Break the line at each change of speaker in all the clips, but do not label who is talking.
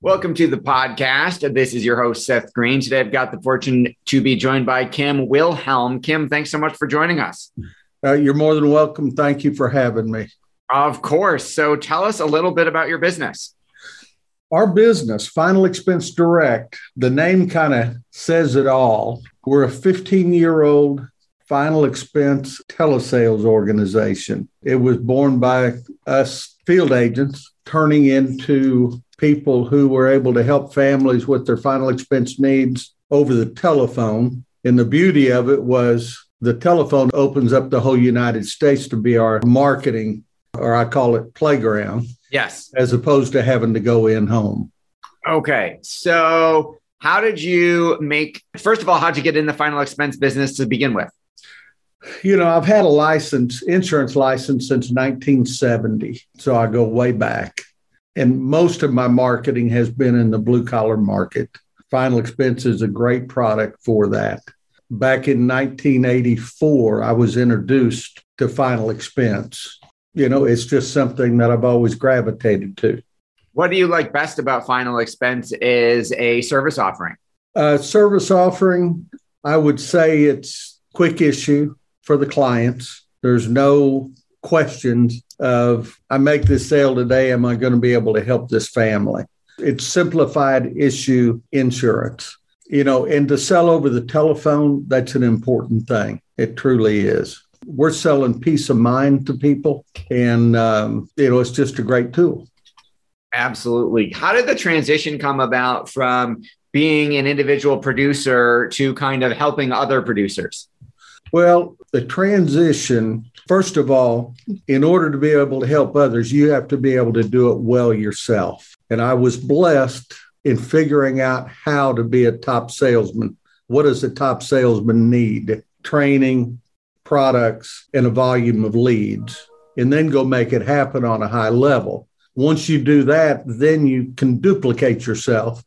Welcome to the podcast. This is your host, Seth Greene. Today, I've got the fortune to be joined by Kim Wilhelm. Kim, thanks so much for joining us.
Uh, you're more than welcome. Thank you for having me.
Of course. So, tell us a little bit about your business.
Our business, Final Expense Direct, the name kind of says it all. We're a 15 year old final expense telesales organization. It was born by us field agents turning into people who were able to help families with their final expense needs over the telephone. And the beauty of it was the telephone opens up the whole United States to be our marketing, or I call it playground.
Yes.
As opposed to having to go in home.
Okay. So, how did you make, first of all, how'd you get in the final expense business to begin with?
You know, I've had a license, insurance license since 1970. So I go way back. And most of my marketing has been in the blue collar market. Final Expense is a great product for that. Back in 1984, I was introduced to Final Expense. You know, it's just something that I've always gravitated to.
What do you like best about Final Expense is a service offering?
Uh, service offering, I would say it's quick issue for the clients. There's no questions of I make this sale today, am I going to be able to help this family? It's simplified issue insurance. You know, and to sell over the telephone, that's an important thing. It truly is. We're selling peace of mind to people, and um, you know, it's just a great tool.
Absolutely. How did the transition come about from being an individual producer to kind of helping other producers?
Well, the transition, first of all, in order to be able to help others, you have to be able to do it well yourself. And I was blessed in figuring out how to be a top salesman. What does a top salesman need? Training, products, and a volume of leads, and then go make it happen on a high level. Once you do that, then you can duplicate yourself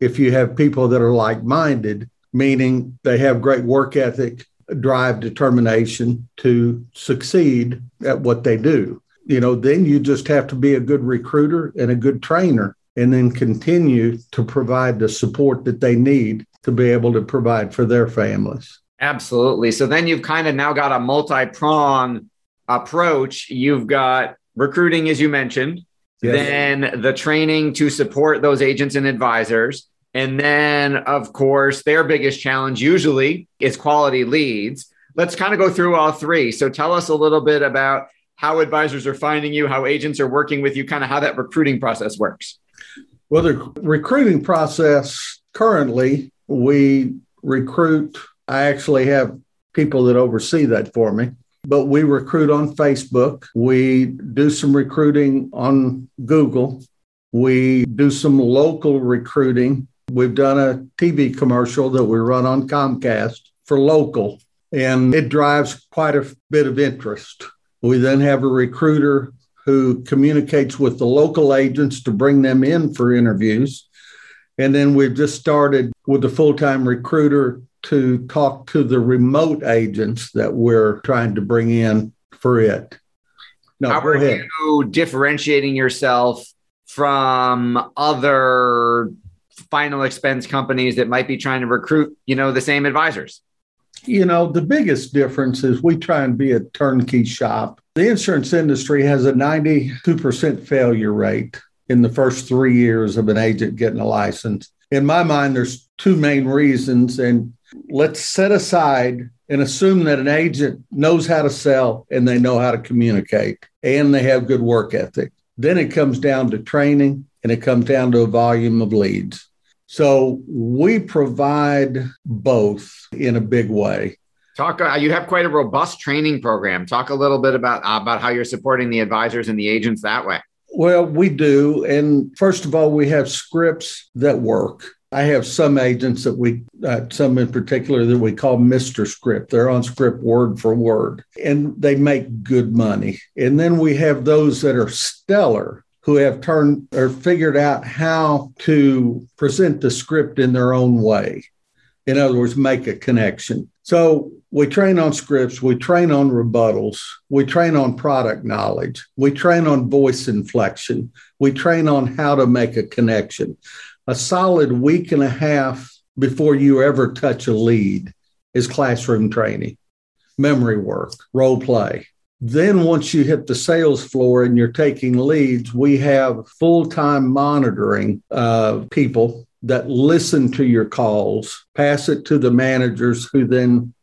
if you have people that are like minded, meaning they have great work ethic, drive determination to succeed at what they do. You know, then you just have to be a good recruiter and a good trainer and then continue to provide the support that they need to be able to provide for their families.
Absolutely. So then you've kind of now got a multi prong approach. You've got recruiting, as you mentioned, yes. then the training to support those agents and advisors. And then, of course, their biggest challenge usually is quality leads. Let's kind of go through all three. So tell us a little bit about how advisors are finding you, how agents are working with you, kind of how that recruiting process works.
Well, the recruiting process currently, we recruit, I actually have people that oversee that for me, but we recruit on Facebook. We do some recruiting on Google. We do some local recruiting We've done a TV commercial that we run on Comcast for local, and it drives quite a bit of interest. We then have a recruiter who communicates with the local agents to bring them in for interviews. And then we've just started with the full time recruiter to talk to the remote agents that we're trying to bring in for it.
No, How are ahead. you differentiating yourself from other final expense companies that might be trying to recruit, you know, the same advisors?
You know, the biggest difference is we try and be a turnkey shop. The insurance industry has a 92% failure rate in the first three years of an agent getting a license. In my mind, there's two main reasons. And let's set aside and assume that an agent knows how to sell and they know how to communicate and they have good work ethic. Then it comes down to training and it comes down to a volume of leads. So we provide both in a big way.
Talk. Uh, you have quite a robust training program. Talk a little bit about uh, about how you're supporting the advisors and the agents that way.
Well, we do, and first of all, we have scripts that work. I have some agents that we, uh, some in particular that we call Mr. Script. They're on script word for word and they make good money. And then we have those that are stellar who have turned or figured out how to present the script in their own way. In other words, make a connection. So we train on scripts, we train on rebuttals, we train on product knowledge, we train on voice inflection, we train on how to make a connection. A solid week and a half before you ever touch a lead is classroom training, memory work, role play. Then, once you hit the sales floor and you're taking leads, we have full time monitoring uh, people that listen to your calls, pass it to the managers who then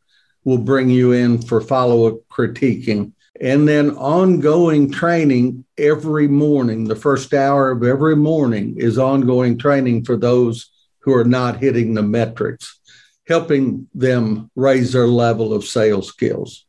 will bring you in for follow up critiquing. And then ongoing training every morning. The first hour of every morning is ongoing training for those who are not hitting the metrics, helping them raise their level of sales skills.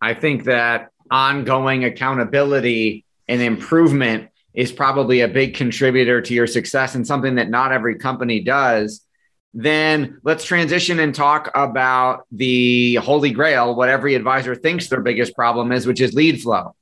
I think that ongoing accountability and improvement is probably a big contributor to your success and something that not every company does. Then let's transition and talk about the holy grail, what every advisor thinks their biggest problem is, which is lead flow.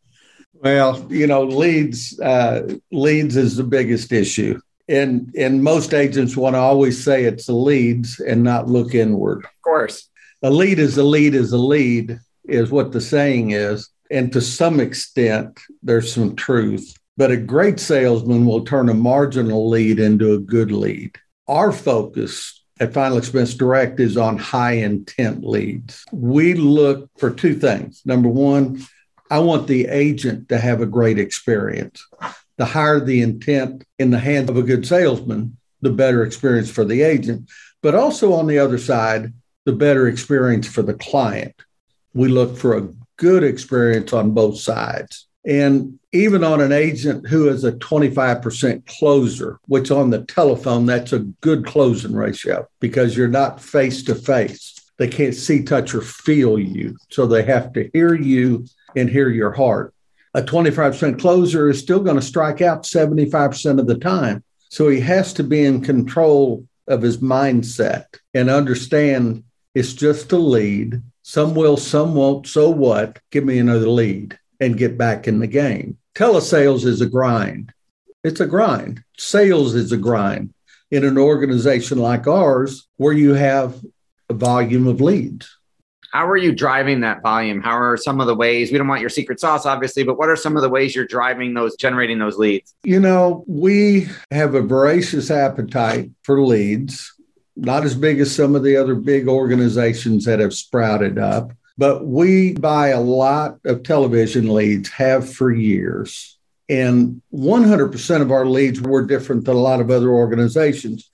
Well, you know, leads uh, leads is the biggest issue, and and most agents want to always say it's the leads and not look inward.
Of course,
a lead is a lead is a lead is what the saying is, and to some extent, there's some truth. But a great salesman will turn a marginal lead into a good lead. Our focus at Final Expense Direct is on high intent leads. We look for two things. Number one, I want the agent to have a great experience. The higher the intent in the hands of a good salesman, the better experience for the agent. But also on the other side, the better experience for the client. We look for a good experience on both sides. And even on an agent who is a 25% closer, which on the telephone, that's a good closing ratio because you're not face to face. They can't see, touch, or feel you. So they have to hear you and hear your heart. A 25% closer is still going to strike out 75% of the time. So he has to be in control of his mindset and understand it's just a lead. Some will, some won't. So what? Give me another lead and get back in the game. Telesales is a grind. It's a grind. Sales is a grind in an organization like ours where you have a volume of leads.
How are you driving that volume? How are some of the ways? We don't want your secret sauce, obviously, but what are some of the ways you're driving those, generating those leads?
You know, we have a voracious appetite for leads, not as big as some of the other big organizations that have sprouted up. But we buy a lot of television leads, have for years. And 100% of our leads were different than a lot of other organizations.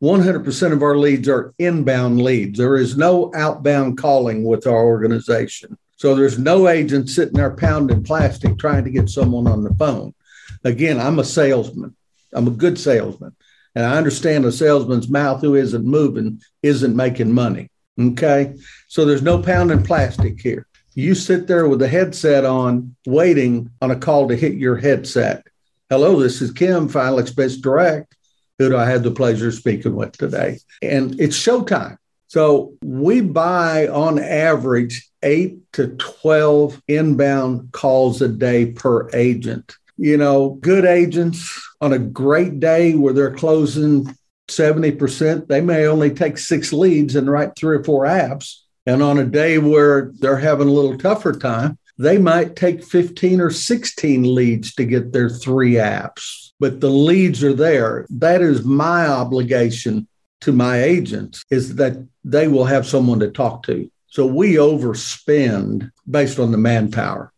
100% of our leads are inbound leads. There is no outbound calling with our organization. So there's no agent sitting there pounding plastic trying to get someone on the phone. Again, I'm a salesman. I'm a good salesman. And I understand a salesman's mouth who isn't moving isn't making money. Okay. So there's no pounding plastic here. You sit there with the headset on, waiting on a call to hit your headset. Hello, this is Kim, Final Expense Direct. Who do I have the pleasure of speaking with today? And it's showtime. So we buy on average eight to 12 inbound calls a day per agent. You know, good agents on a great day where they're closing 70%, they may only take six leads and write three or four apps. And on a day where they're having a little tougher time, they might take 15 or 16 leads to get their three apps. But the leads are there. That is my obligation to my agents is that they will have someone to talk to. So we overspend based on the manpower.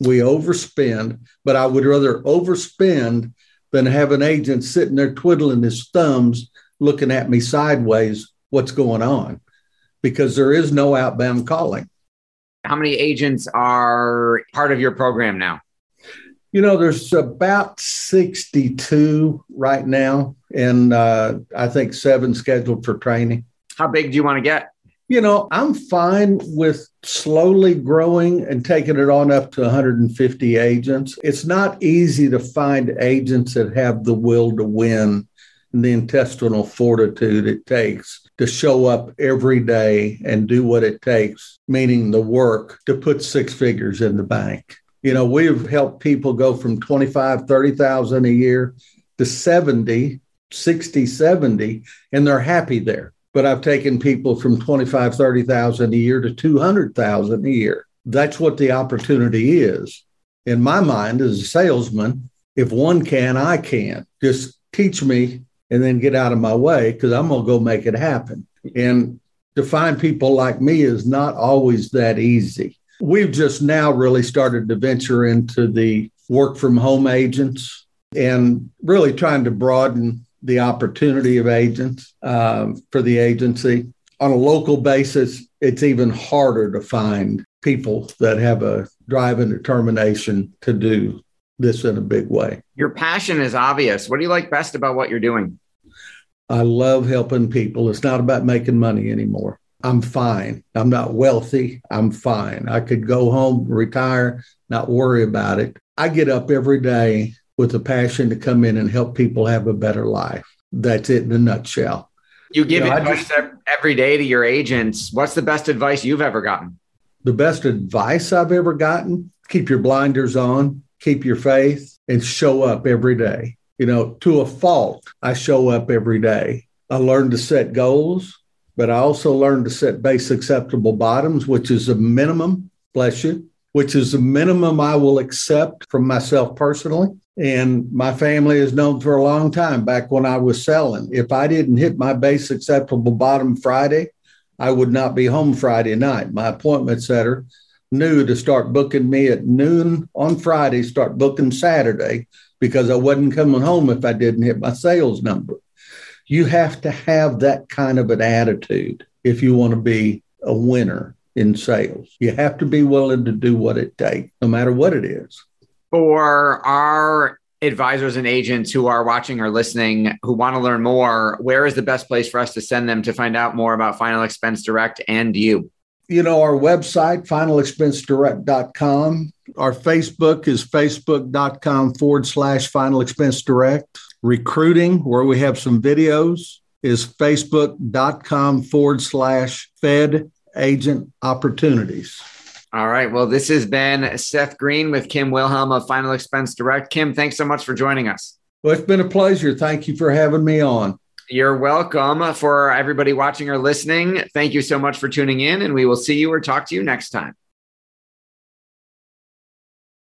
We overspend, but I would rather overspend than have an agent sitting there twiddling his thumbs, looking at me sideways, what's going on? Because there is no outbound calling.
How many agents are part of your program now?
You know, there's about 62 right now, and uh, I think seven scheduled for training.
How big do you want to get?
You know, I'm fine with slowly growing and taking it on up to 150 agents. It's not easy to find agents that have the will to win and the intestinal fortitude it takes to show up every day and do what it takes, meaning the work to put six figures in the bank. You know, we've helped people go from 25, 30,000 a year to 70, 60, 70, and they're happy there. But I've taken people from 25, 30,000 a year to 200,000 a year. That's what the opportunity is. In my mind, as a salesman, if one can, I can. Just teach me and then get out of my way because I'm going to go make it happen. And to find people like me is not always that easy. We've just now really started to venture into the work from home agents and really trying to broaden the opportunity of agents um, for the agency. On a local basis, it's even harder to find people that have a drive and determination to do this in a big way.
Your passion is obvious. What do you like best about what you're doing?
I love helping people. It's not about making money anymore. I'm fine. I'm not wealthy. I'm fine. I could go home, retire, not worry about it. I get up every day with a passion to come in and help people have a better life. That's it in a nutshell.
You give you know, advice just, every day to your agents. What's the best advice you've ever gotten?
The best advice I've ever gotten keep your blinders on, keep your faith, and show up every day. You know, to a fault, I show up every day. I learned to set goals but I also learned to set base acceptable bottoms, which is a minimum, bless you, which is a minimum I will accept from myself personally. And my family has known for a long time back when I was selling. If I didn't hit my base acceptable bottom Friday, I would not be home Friday night. My appointment setter knew to start booking me at noon on Friday, start booking Saturday, because I wasn't coming home if I didn't hit my sales number. You have to have that kind of an attitude if you want to be a winner in sales. You have to be willing to do what it takes, no matter what it is.
For our advisors and agents who are watching or listening who want to learn more, where is the best place for us to send them to find out more about Final Expense Direct and you?
You know, our website, finalexpensedirect.com. Our Facebook is facebook.com forward slash final expense direct recruiting, where we have some videos, is facebook.com forward slash Fed agent opportunities.
All right. Well, this has been Seth Greene with Kim Wilhelm of Final Expense Direct. Kim, thanks so much for joining us.
Well, it's been a pleasure. Thank you for having me on.
You're welcome. For everybody watching or listening, thank you so much for tuning in, and we will see you or talk to you next time.